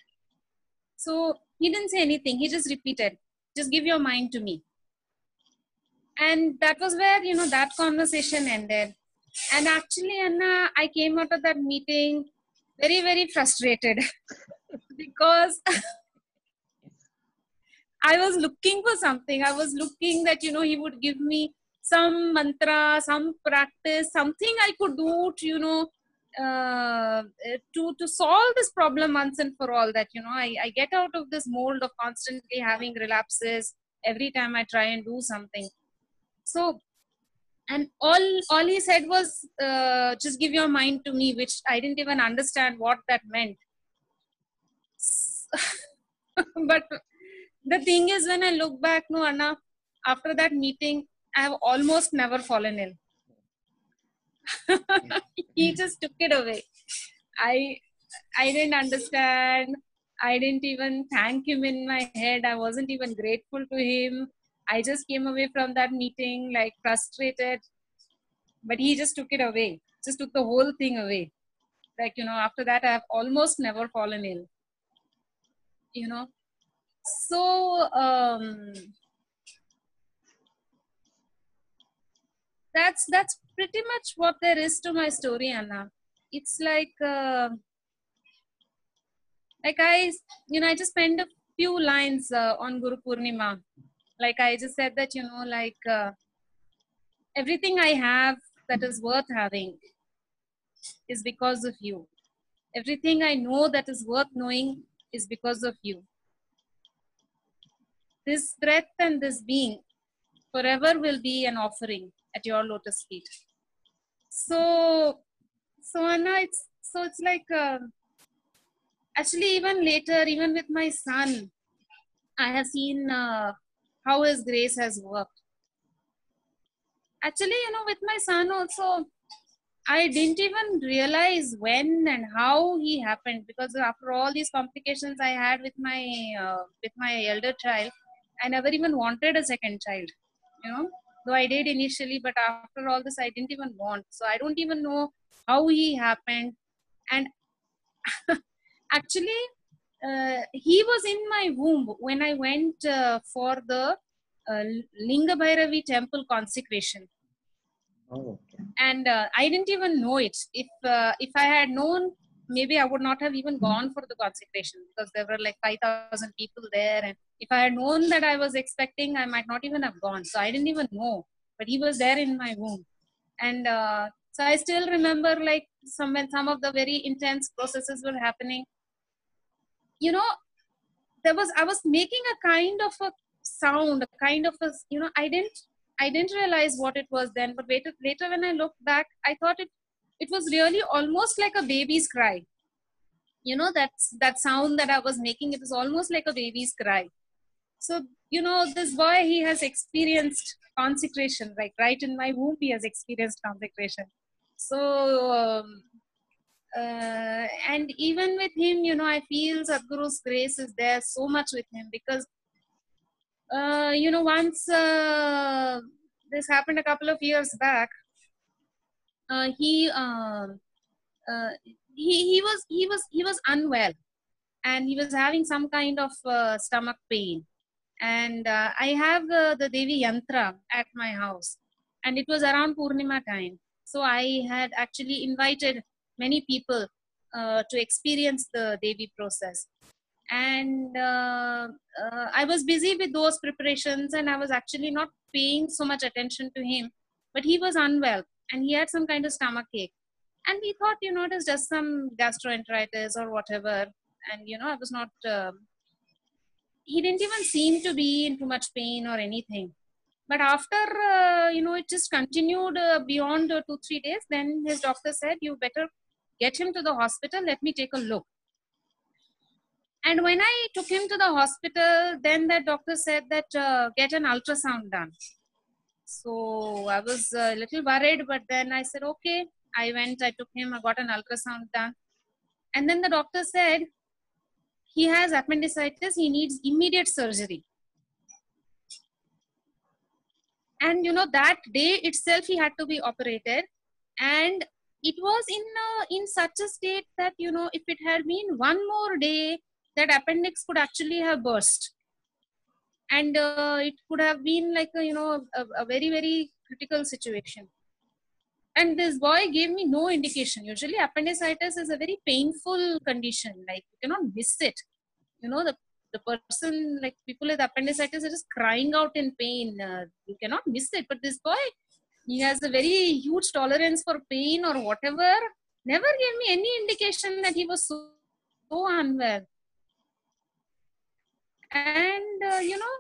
So he didn't say anything. He just repeated, just give your mind to me. And that was where, you know, that conversation ended. And actually, Anna, I came out of that meeting very, very frustrated because I was looking for something. I was looking that, you know, he would give me some mantra, some practice, something I could do to, you know, uh, to to solve this problem once and for all. That you know, I, I get out of this mold of constantly having relapses every time I try and do something. So, and all all he said was, uh, just give your mind to me, which I didn't even understand what that meant. but the thing is, when I look back, no, Anna, after that meeting, I have almost never fallen ill. he just took it away. I I didn't understand. I didn't even thank him in my head. I wasn't even grateful to him. I just came away from that meeting like frustrated. But he just took it away. Just took the whole thing away. Like, you know, after that I've almost never fallen ill. You know. So um that's that's pretty much what there is to my story anna. It's like uh, like i you know i just spent a few lines uh, on guru purnima. Like i just said that you know like uh, everything i have that is worth having is because of you. Everything i know that is worth knowing is because of you this breath and this being forever will be an offering at your lotus feet. So so Anna, it's so it's like uh, actually even later even with my son i have seen uh, how his grace has worked. Actually you know with my son also i didn't even realize when and how he happened because after all these complications i had with my uh, with my elder child i never even wanted a second child you know though I did initially, but after all this, I didn't even want. So I don't even know how he happened. And actually, uh, he was in my womb when I went uh, for the uh, Linga Bhairavi temple consecration. Oh, okay. And uh, I didn't even know it. If uh, if I had known, maybe I would not have even gone for the consecration because there were like 5,000 people there and if I had known that I was expecting, I might not even have gone. So I didn't even know, but he was there in my womb. And uh, so I still remember like some when some of the very intense processes were happening. You know, there was I was making a kind of a sound, a kind of a you know, I didn't I didn't realize what it was then, but later later when I looked back, I thought it it was really almost like a baby's cry. You know, that's that sound that I was making, it was almost like a baby's cry so you know this boy he has experienced consecration like right in my womb he has experienced consecration so um, uh, and even with him you know i feel sadhguru's grace is there so much with him because uh, you know once uh, this happened a couple of years back uh, he um, uh, he he was he was he was unwell and he was having some kind of uh, stomach pain and uh, I have the Devi Yantra at my house, and it was around Purnima time. So I had actually invited many people uh, to experience the Devi process. And uh, uh, I was busy with those preparations, and I was actually not paying so much attention to him. But he was unwell, and he had some kind of stomach ache. And we thought, you know, it is just some gastroenteritis or whatever. And, you know, I was not um, he didn't even seem to be in too much pain or anything but after uh, you know it just continued uh, beyond uh, two three days then his doctor said you better get him to the hospital let me take a look And when I took him to the hospital, then the doctor said that uh, get an ultrasound done. So I was a little worried, but then I said, okay. I went, I took him, I got an ultrasound done. And then the doctor said, he has appendicitis, he needs immediate surgery. And you know, that day itself, he had to be operated. And it was in uh, in such a state that you know if it had been one more day that appendix could actually have burst and uh, it could have been like a, you know a, a, very very critical situation. And this boy gave me no indication. Usually appendicitis is a very painful condition. Like you cannot miss it. You know the the person like people with appendicitis are just crying out in pain. Uh, you cannot miss it. But this boy he has a very huge tolerance for pain or whatever. Never gave me any indication that he was so, so unwell and uh, you know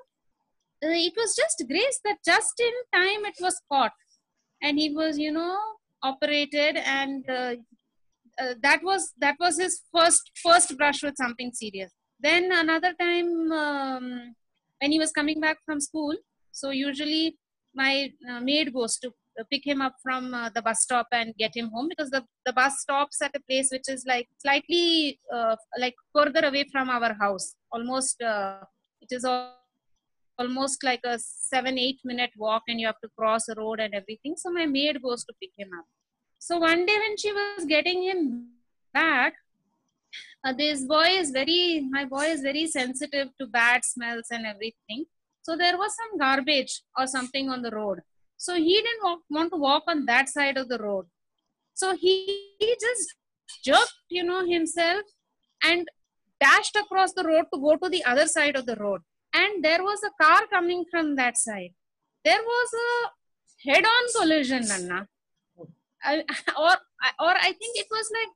uh, it was just grace that just in time it was caught. And he was you know operated and uh, uh, that was that was his first first brush with something serious. Then another time um, when he was coming back from school so usually my maid goes to pick him up from uh, the bus stop and get him home because the, the bus stops at a place which is like slightly uh, like further away from our house. Almost uh, it is almost like a seven eight minute walk and you have to cross a road and everything. So my maid goes to pick him up. So one day when she was getting him back uh, this boy is very my boy is very sensitive to bad smells and everything. So there was some garbage or something on the road. So he didn't walk, want to walk on that side of the road. So he, he just jerked, you know, himself and dashed across the road to go to the other side of the road. And there was a car coming from that side. There was a head-on collision, Anna. Or, or I think it was like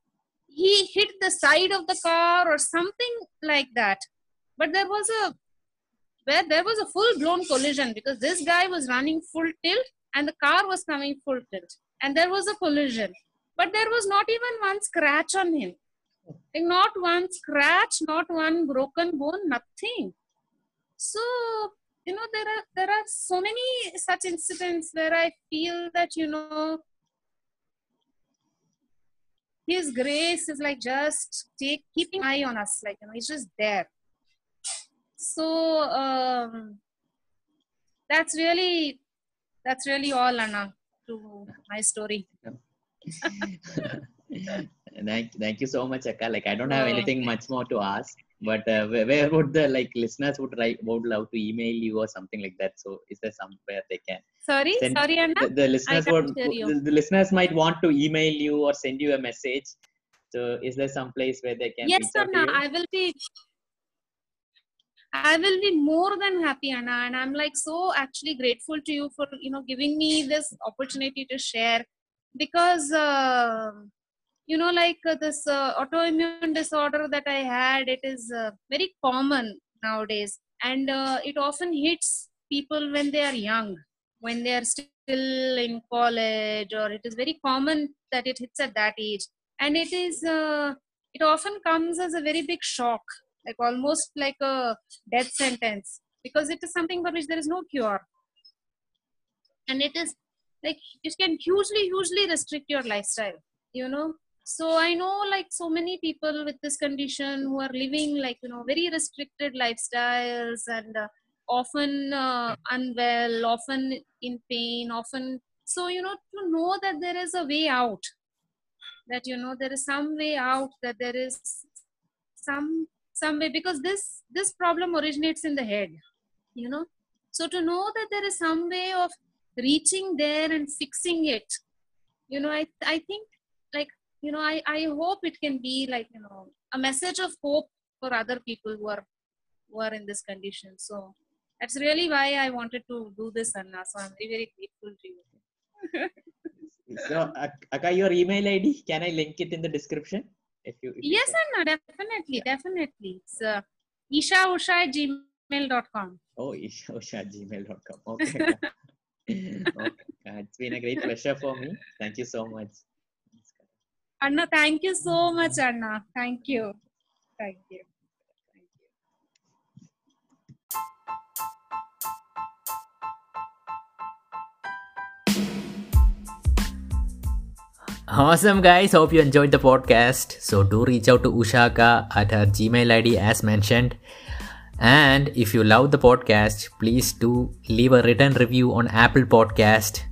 he hit the side of the car or something like that. But there was a where there was a full blown collision because this guy was running full tilt and the car was coming full tilt. And there was a collision. But there was not even one scratch on him. Not one scratch not one broken bone nothing. So you know there are there are so many such incidents where i feel that you know his grace is like just take keeping eye on us like you know he's just there so um, that's really that's really all anna to my story. Thank, thank you so much akka. Like i don't have anything much more to ask but uh, where, where, would the like listeners would write would love to email you or something like that? So is there somewhere they can sorry? send, sorry anna? the, the listeners would the, the, listeners might want to email you or send you a message. So is there some place where they can yes anna i will be I will be more than happy, Anna. And I'm like so actually grateful to you for you know giving me this opportunity to share because uh, you know like uh, this uh, autoimmune disorder that I had, it is uh, very common nowadays, and uh, it often hits people when they are young, when they are still in college, or it is very common that it hits at that age, and it is uh, it often comes as a very big shock like almost like a death sentence. Because it is something for which there is no cure. And it is like it can hugely hugely restrict your lifestyle you know? So i know like so many people with this condition who are living like you know very restricted lifestyles and uh, often uh, unwell often in pain often so you know to know that there is a way out that you know there is some way out that there is some some way because this this problem originates in the head you know. So to know that there is some way of reaching there and fixing it you know i i think like you know i i hope it can be like you know a message of hope for other people who are who are in this condition. So that's really why i wanted to do this anna. So i'm very very grateful to you. So Akka, your email id can i link it in the description if you if yes you no definitely definitely. It's uh, isha usha gmail.com oh isha usha gmail.com okay. Okay. It's been a great pleasure for me. Thank you so much. Anna thank you so much anna. Thank you. Thank you Awesome, guys. Hope you enjoyed the podcast. So, do reach out to Ushaka at her Gmail ID as mentioned. And if you love the podcast, please do leave a written review on Apple Podcast.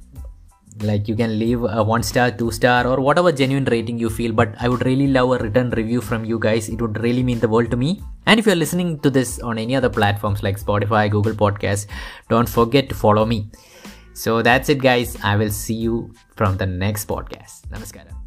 Like you can leave a one star, two star, or whatever genuine rating you feel. But I would really love a written review from you guys. It would really mean the world to me. And if you're listening to this on any other platforms like Spotify, Google Podcast, don't forget to follow me. So that's it, guys. I will see you from the next podcast. Namaskaram.